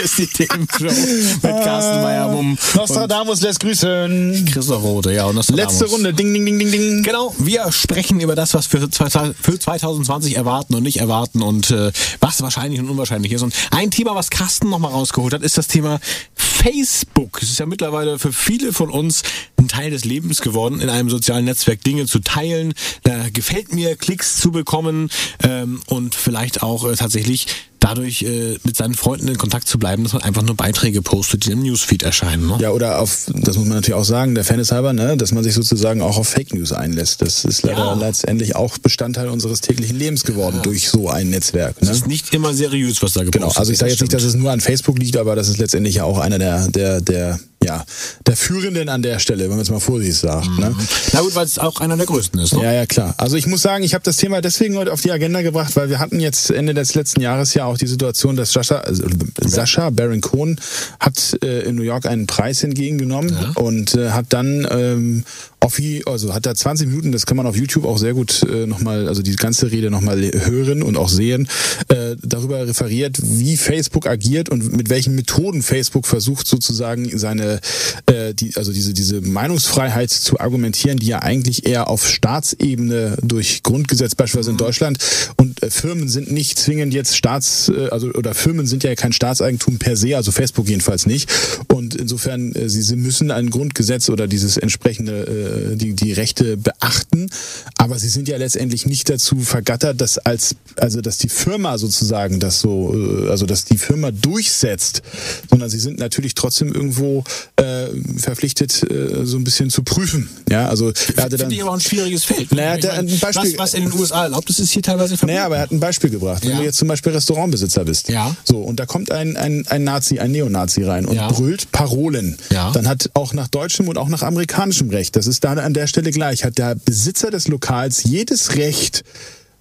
ist die Themenshow mit Carsten Meyer-Mumm. Nostradamus lässt grüßen. Christoph Rote, ja. Und Nostradamus. Letzte Runde, ding, ding, ding, ding, ding. Genau, wir sprechen über das, was für, für 2020 erwarten und nicht erwarten und äh, was wahrscheinlich und unwahrscheinlich ist. Und ein Thema, was Carsten nochmal rausgeholt hat, ist das Thema Facebook. Es ist ja mittlerweile für viele von uns ein Teil des Lebens geworden, in einem sozialen Netzwerk Dinge zu teilen, äh, gefällt mir, Klicks zu bekommen ähm, und vielleicht auch äh, tatsächlich dadurch äh, mit seinen Freunden in Kontakt zu bleiben, dass man einfach nur Beiträge postet, die im Newsfeed erscheinen. Ne? Ja, oder auf, das muss man natürlich auch sagen, der Fan ist halber, ne, dass man sich sozusagen auch auf Fake News einlässt. Das ist leider ja. letztendlich auch Bestandteil unseres täglichen Lebens geworden ja. durch so ein Netzwerk. Ne? Es ist nicht immer seriös, was da gepostet wird. Genau, also ich sage jetzt nicht, dass es nur an Facebook liegt, aber das ist letztendlich ja auch einer der, der, der ja, der Führenden an der Stelle, wenn man es mal vorsichtig sagt. Ne? Mhm. Ne? Na gut, weil es auch einer der größten ist. Ne? Ja, ja, klar. Also ich muss sagen, ich habe das Thema deswegen heute auf die Agenda gebracht, weil wir hatten jetzt Ende des letzten Jahres ja auch die Situation, dass Sascha, also Sascha Baron Cohen hat äh, in New York einen Preis entgegengenommen ja. und äh, hat dann ähm, Offi, also hat da 20 Minuten, das kann man auf YouTube auch sehr gut äh, nochmal, also die ganze Rede nochmal hören und auch sehen, äh, darüber referiert, wie Facebook agiert und mit welchen Methoden Facebook versucht sozusagen seine, äh, die, also diese, diese Meinungsfreiheit zu argumentieren, die ja eigentlich eher auf Staatsebene durch Grundgesetz beispielsweise in mhm. Deutschland und äh, Firmen sind nicht zwingend jetzt Staats, äh, also oder Firmen sind ja kein Staatseigentum per se, also Facebook jedenfalls nicht und insofern äh, sie, sie müssen ein Grundgesetz oder dieses entsprechende äh, äh, die, die Rechte beachten, aber sie sind ja letztendlich nicht dazu vergattert, dass als also dass die Firma sozusagen das so äh, also dass die Firma durchsetzt, sondern sie sind natürlich trotzdem irgendwo äh, verpflichtet äh, so ein bisschen zu prüfen. Ja, also er hatte dann ich aber auch ein schwieriges Feld. Naja, der, ein Beispiel, was, was in den USA erlaubt ist, ist hier teilweise verboten. Naja, aber er hat ein Beispiel gebracht. Wenn ja. du jetzt zum Beispiel Restaurantbesitzer bist, ja. so und da kommt ein ein, ein Nazi, ein Neonazi rein und ja. brüllt Parolen, ja. dann hat auch nach deutschem und auch nach amerikanischem Recht, das ist ist da an der Stelle gleich. Hat der Besitzer des Lokals jedes Recht,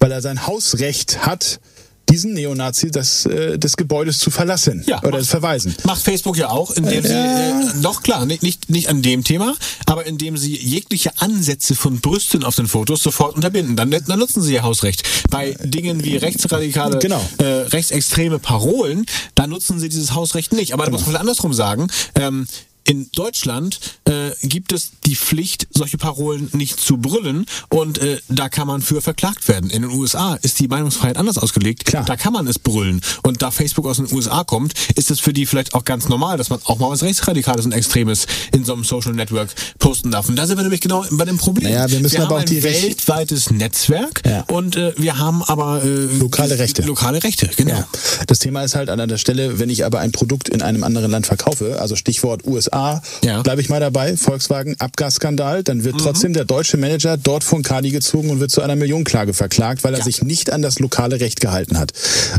weil er sein Hausrecht hat, diesen Neonazi des, äh, des Gebäudes zu verlassen ja, oder macht, verweisen. Macht Facebook ja auch, indem sie, äh, noch klar, nicht, nicht, nicht an dem Thema, aber indem sie jegliche Ansätze von Brüsten auf den Fotos sofort unterbinden. Dann, dann nutzen sie ihr Hausrecht. Bei Dingen wie rechtsradikale, genau. äh, rechtsextreme Parolen, da nutzen sie dieses Hausrecht nicht. Aber genau. da muss man andersrum sagen, ähm, in Deutschland äh, gibt es die Pflicht, solche Parolen nicht zu brüllen und äh, da kann man für verklagt werden. In den USA ist die Meinungsfreiheit anders ausgelegt. Klar. Da kann man es brüllen. Und da Facebook aus den USA kommt, ist es für die vielleicht auch ganz normal, dass man auch mal was Rechtsradikales und Extremes in so einem Social Network posten darf. Und da sind wir nämlich genau bei dem Problem. Naja, wir müssen wir aber haben auch die ein weltweites Netzwerk ja. und äh, wir haben aber äh, lokale Rechte. Lokale Rechte, genau. Ja. Das Thema ist halt an der Stelle, wenn ich aber ein Produkt in einem anderen Land verkaufe, also Stichwort USA, ja. bleibe ich mal dabei, Volkswagen Abgasskandal, dann wird mhm. trotzdem der deutsche Manager dort von Kadi gezogen und wird zu einer Millionenklage verklagt, weil er ja. sich nicht an das lokale Recht gehalten hat.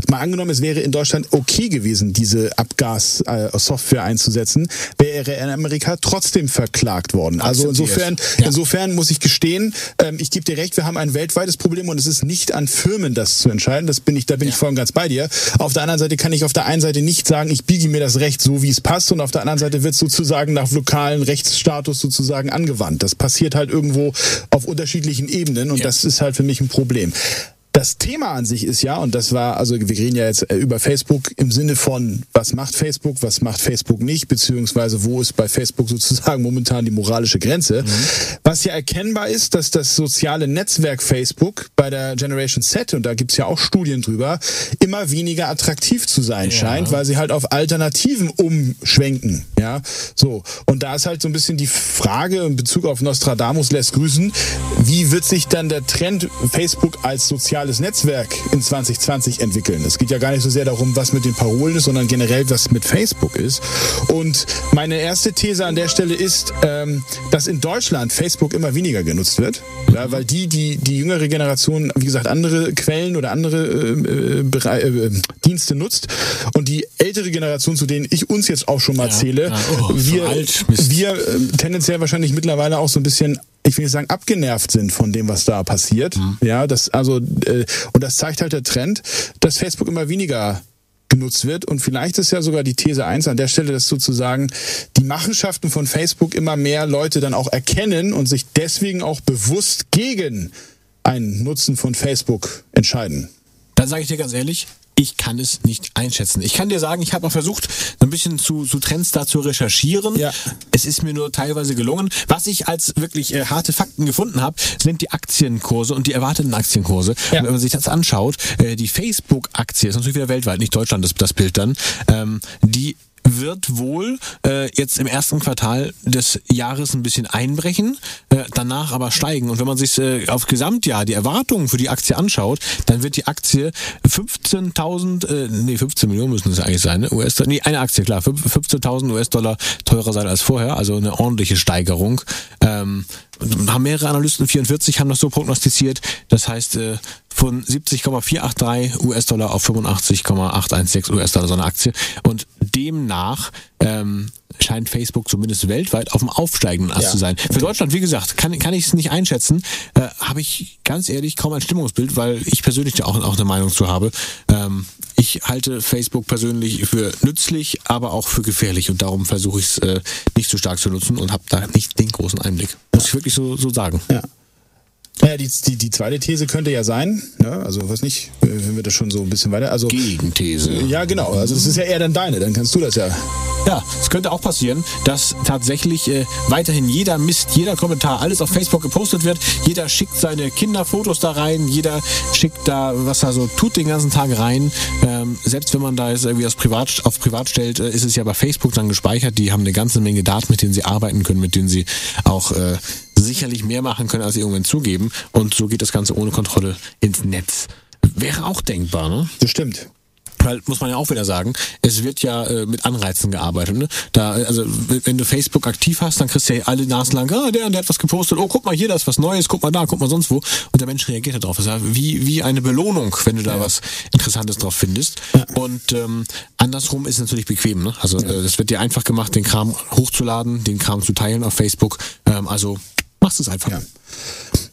Mal angenommen, es wäre in Deutschland okay gewesen, diese Abgassoftware einzusetzen, wäre er in Amerika trotzdem verklagt worden. Also insofern, ja. insofern muss ich gestehen, ähm, ich gebe dir recht, wir haben ein weltweites Problem und es ist nicht an Firmen, das zu entscheiden. Das bin ich, da bin ja. ich voll und ganz bei dir. Auf der anderen Seite kann ich auf der einen Seite nicht sagen, ich biege mir das Recht so, wie es passt, und auf der anderen Seite wird sozusagen nach lokalen Rechtsstatus sozusagen angewandt. Das passiert halt irgendwo auf unterschiedlichen Ebenen und ja. das ist halt für mich ein Problem. Das Thema an sich ist ja, und das war, also wir reden ja jetzt äh, über Facebook im Sinne von, was macht Facebook, was macht Facebook nicht, beziehungsweise wo ist bei Facebook sozusagen momentan die moralische Grenze. Mhm. Was ja erkennbar ist, dass das soziale Netzwerk Facebook bei der Generation Z, und da gibt's ja auch Studien drüber, immer weniger attraktiv zu sein ja. scheint, weil sie halt auf Alternativen umschwenken. Ja, so. Und da ist halt so ein bisschen die Frage in Bezug auf Nostradamus lässt grüßen, wie wird sich dann der Trend Facebook als sozial soziales Netzwerk in 2020 entwickeln. Es geht ja gar nicht so sehr darum, was mit den Parolen ist, sondern generell, was mit Facebook ist. Und meine erste These an der Stelle ist, ähm, dass in Deutschland Facebook immer weniger genutzt wird, ja, weil die, die, die jüngere Generation, wie gesagt, andere Quellen oder andere äh, äh, äh, Dienste nutzt. Und die ältere Generation, zu denen ich uns jetzt auch schon mal ja, zähle, ja, oh, wir, wir äh, tendenziell wahrscheinlich mittlerweile auch so ein bisschen ich will nicht sagen, abgenervt sind von dem, was da passiert. Mhm. Ja, das, also, äh, und das zeigt halt der Trend, dass Facebook immer weniger genutzt wird. Und vielleicht ist ja sogar die These eins an der Stelle, dass sozusagen die Machenschaften von Facebook immer mehr Leute dann auch erkennen und sich deswegen auch bewusst gegen ein Nutzen von Facebook entscheiden. Dann sage ich dir ganz ehrlich, ich kann es nicht einschätzen. Ich kann dir sagen, ich habe mal versucht, ein bisschen zu, zu Trends da zu recherchieren. Ja. Es ist mir nur teilweise gelungen. Was ich als wirklich äh, harte Fakten gefunden habe, sind die Aktienkurse und die erwarteten Aktienkurse. Ja. Und wenn man sich das anschaut, äh, die Facebook-Aktie ist natürlich wieder weltweit, nicht Deutschland, das, das Bild dann, ähm, die wird wohl äh, jetzt im ersten Quartal des Jahres ein bisschen einbrechen, äh, danach aber steigen. Und wenn man sich äh, auf Gesamtjahr die Erwartungen für die Aktie anschaut, dann wird die Aktie 15.000, äh, nee 15 Millionen müssen es eigentlich sein, ne? US-Dollar, nee eine Aktie klar, 15.000 US-Dollar teurer sein als vorher, also eine ordentliche Steigerung. Ähm, haben mehrere Analysten, 44 haben das so prognostiziert. Das heißt, äh, von 70,483 US-Dollar auf 85,816 US-Dollar so eine Aktie. Und demnach ähm, scheint Facebook zumindest weltweit auf dem aufsteigenden Ast ja. zu sein. Für Deutschland, wie gesagt, kann, kann ich es nicht einschätzen. Äh, habe ich ganz ehrlich kaum ein Stimmungsbild, weil ich persönlich auch, auch eine Meinung zu habe. Ähm, ich halte Facebook persönlich für nützlich, aber auch für gefährlich und darum versuche ich es äh, nicht so stark zu nutzen und habe da nicht den großen Einblick. Muss ich wirklich so, so sagen. Ja. Naja, die, die, die zweite These könnte ja sein, ne? also was nicht, wenn wir das schon so ein bisschen weiter. Also, Gegenthese. Ja, genau. Also es ist ja eher dann deine, dann kannst du das ja. Ja, es könnte auch passieren, dass tatsächlich äh, weiterhin jeder Mist, jeder Kommentar, alles auf Facebook gepostet wird. Jeder schickt seine Kinderfotos da rein, jeder schickt da, was er so tut, den ganzen Tag rein. Ähm, selbst wenn man da jetzt irgendwie das Privat, auf Privat stellt, äh, ist es ja bei Facebook dann gespeichert. Die haben eine ganze Menge Daten, mit denen sie arbeiten können, mit denen sie auch äh, sicherlich mehr machen können, als sie irgendwann zugeben. Und so geht das Ganze ohne Kontrolle ins Netz. Wäre auch denkbar, ne? Das stimmt weil muss man ja auch wieder sagen, es wird ja äh, mit Anreizen gearbeitet. Ne? Da, also wenn du Facebook aktiv hast, dann kriegst du ja alle Nasen lang, ah, der und der hat was gepostet, oh guck mal hier, da ist was Neues, guck mal da, guck mal sonst wo. Und der Mensch reagiert darauf. Das ist ja wie, wie eine Belohnung, wenn du da ja. was Interessantes drauf findest. Ja. Und ähm, andersrum ist es natürlich bequem. Ne? Also äh, das wird dir einfach gemacht, den Kram hochzuladen, den Kram zu teilen auf Facebook. Ähm, also machst es einfach. Ja.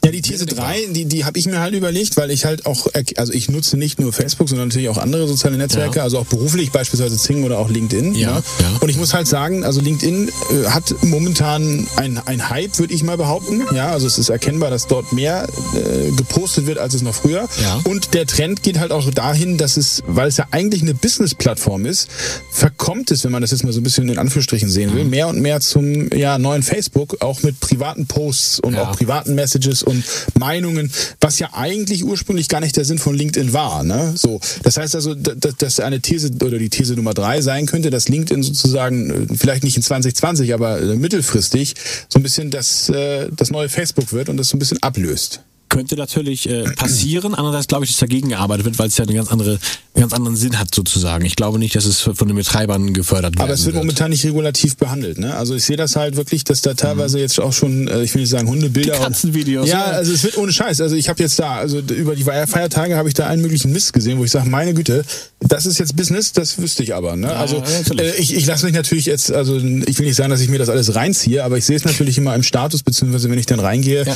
Ja, die These 3, die, die habe ich mir halt überlegt, weil ich halt auch, also ich nutze nicht nur Facebook, sondern natürlich auch andere soziale Netzwerke, ja. also auch beruflich, beispielsweise Zing oder auch LinkedIn. Ja, ne? ja. Und ich muss halt sagen, also LinkedIn äh, hat momentan ein, ein Hype, würde ich mal behaupten. Ja, also es ist erkennbar, dass dort mehr äh, gepostet wird, als es noch früher. Ja. Und der Trend geht halt auch dahin, dass es, weil es ja eigentlich eine Business-Plattform ist, verkommt es, wenn man das jetzt mal so ein bisschen in Anführungsstrichen sehen will, mehr und mehr zum ja, neuen Facebook, auch mit privaten Posts und auch privaten Messages und Meinungen, was ja eigentlich ursprünglich gar nicht der Sinn von LinkedIn war. Ne? So, das heißt also, dass, dass eine These oder die These Nummer drei sein könnte, dass LinkedIn sozusagen äh, vielleicht nicht in 2020, aber äh, mittelfristig so ein bisschen das, äh, das neue Facebook wird und das so ein bisschen ablöst könnte natürlich äh, passieren. Andererseits glaube ich, dass dagegen gearbeitet wird, weil es ja eine ganz andere, einen ganz anderen Sinn hat sozusagen. Ich glaube nicht, dass es von den Betreibern gefördert wird. Aber es wird, wird, momentan nicht regulativ behandelt. Ne? Also ich sehe das halt wirklich, dass da teilweise mhm. jetzt auch schon, äh, ich will nicht sagen Hundebilder. Die Katzenvideos. Und, ja, also es wird ohne Scheiß. Also ich habe jetzt da, also über die Feiertage habe ich da allen möglichen Mist gesehen, wo ich sage, meine Güte, das ist jetzt Business, das wüsste ich aber. Ne? Ja, also äh, ich, ich lasse mich natürlich jetzt, also ich will nicht sagen, dass ich mir das alles reinziehe, aber ich sehe es natürlich immer im Status, beziehungsweise wenn ich dann reingehe. Ja.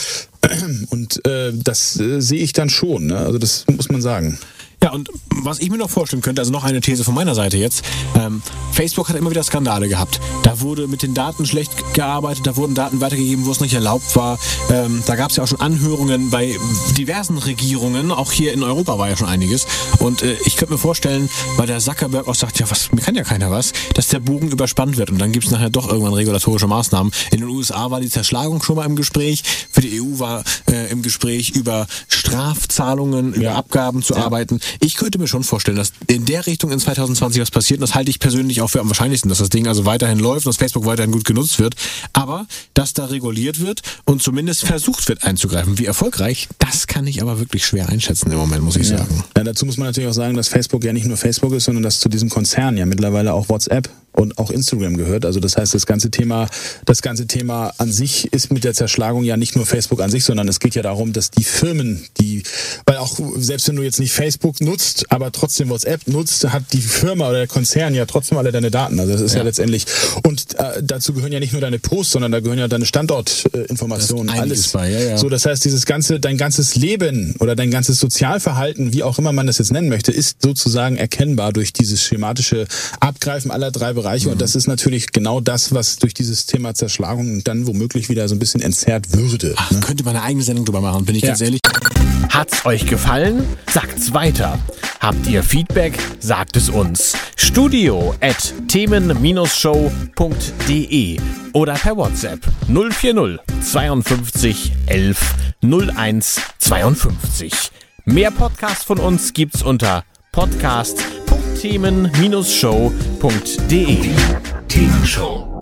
Und äh, das äh, sehe ich dann schon. Ne? Also das muss man sagen. Ja, und was ich mir noch vorstellen könnte, also noch eine These von meiner Seite jetzt, ähm, Facebook hat immer wieder Skandale gehabt. Da wurde mit den Daten schlecht gearbeitet, da wurden Daten weitergegeben, wo es nicht erlaubt war. Ähm, da gab es ja auch schon Anhörungen bei diversen Regierungen, auch hier in Europa war ja schon einiges. Und äh, ich könnte mir vorstellen, weil der Zuckerberg auch sagt, ja, was, mir kann ja keiner was, dass der Bogen überspannt wird und dann gibt es nachher doch irgendwann regulatorische Maßnahmen. In den USA war die Zerschlagung schon mal im Gespräch, für die EU war äh, im Gespräch über Strafzahlungen, ja. über Abgaben zu ja. arbeiten. Ich könnte mir schon vorstellen, dass in der Richtung in 2020 was passiert. Und das halte ich persönlich auch für am wahrscheinlichsten, dass das Ding also weiterhin läuft und dass Facebook weiterhin gut genutzt wird. Aber dass da reguliert wird und zumindest versucht wird einzugreifen. Wie erfolgreich, das kann ich aber wirklich schwer einschätzen im Moment, muss ich ja. sagen. Ja, dazu muss man natürlich auch sagen, dass Facebook ja nicht nur Facebook ist, sondern dass zu diesem Konzern ja mittlerweile auch WhatsApp und auch Instagram gehört. Also das heißt, das ganze Thema, das ganze Thema an sich ist mit der Zerschlagung ja nicht nur Facebook an sich, sondern es geht ja darum, dass die Firmen, die, weil auch selbst wenn du jetzt nicht Facebook nutzt, aber trotzdem WhatsApp nutzt, hat die Firma oder der Konzern ja trotzdem alle deine Daten. Also das ist ja, ja letztendlich und äh, dazu gehören ja nicht nur deine Posts, sondern da gehören ja deine Standortinformationen, äh, alles. Bei, ja, ja. So, das heißt, dieses ganze, dein ganzes Leben oder dein ganzes Sozialverhalten, wie auch immer man das jetzt nennen möchte, ist sozusagen erkennbar durch dieses schematische Abgreifen aller drei Bereiche. Mhm. Und das ist natürlich genau das, was durch dieses Thema Zerschlagung dann womöglich wieder so ein bisschen entzerrt würde. Ach, ne? Könnte man eine eigene Sendung drüber machen, bin ich ja. ganz ehrlich. Hat's euch gefallen? Sagt's weiter. Habt ihr Feedback? Sagt es uns. Studio at themen-show.de oder per WhatsApp 040 52 11 01 52. Mehr Podcasts von uns gibt's unter themen-show.de. Themenshow.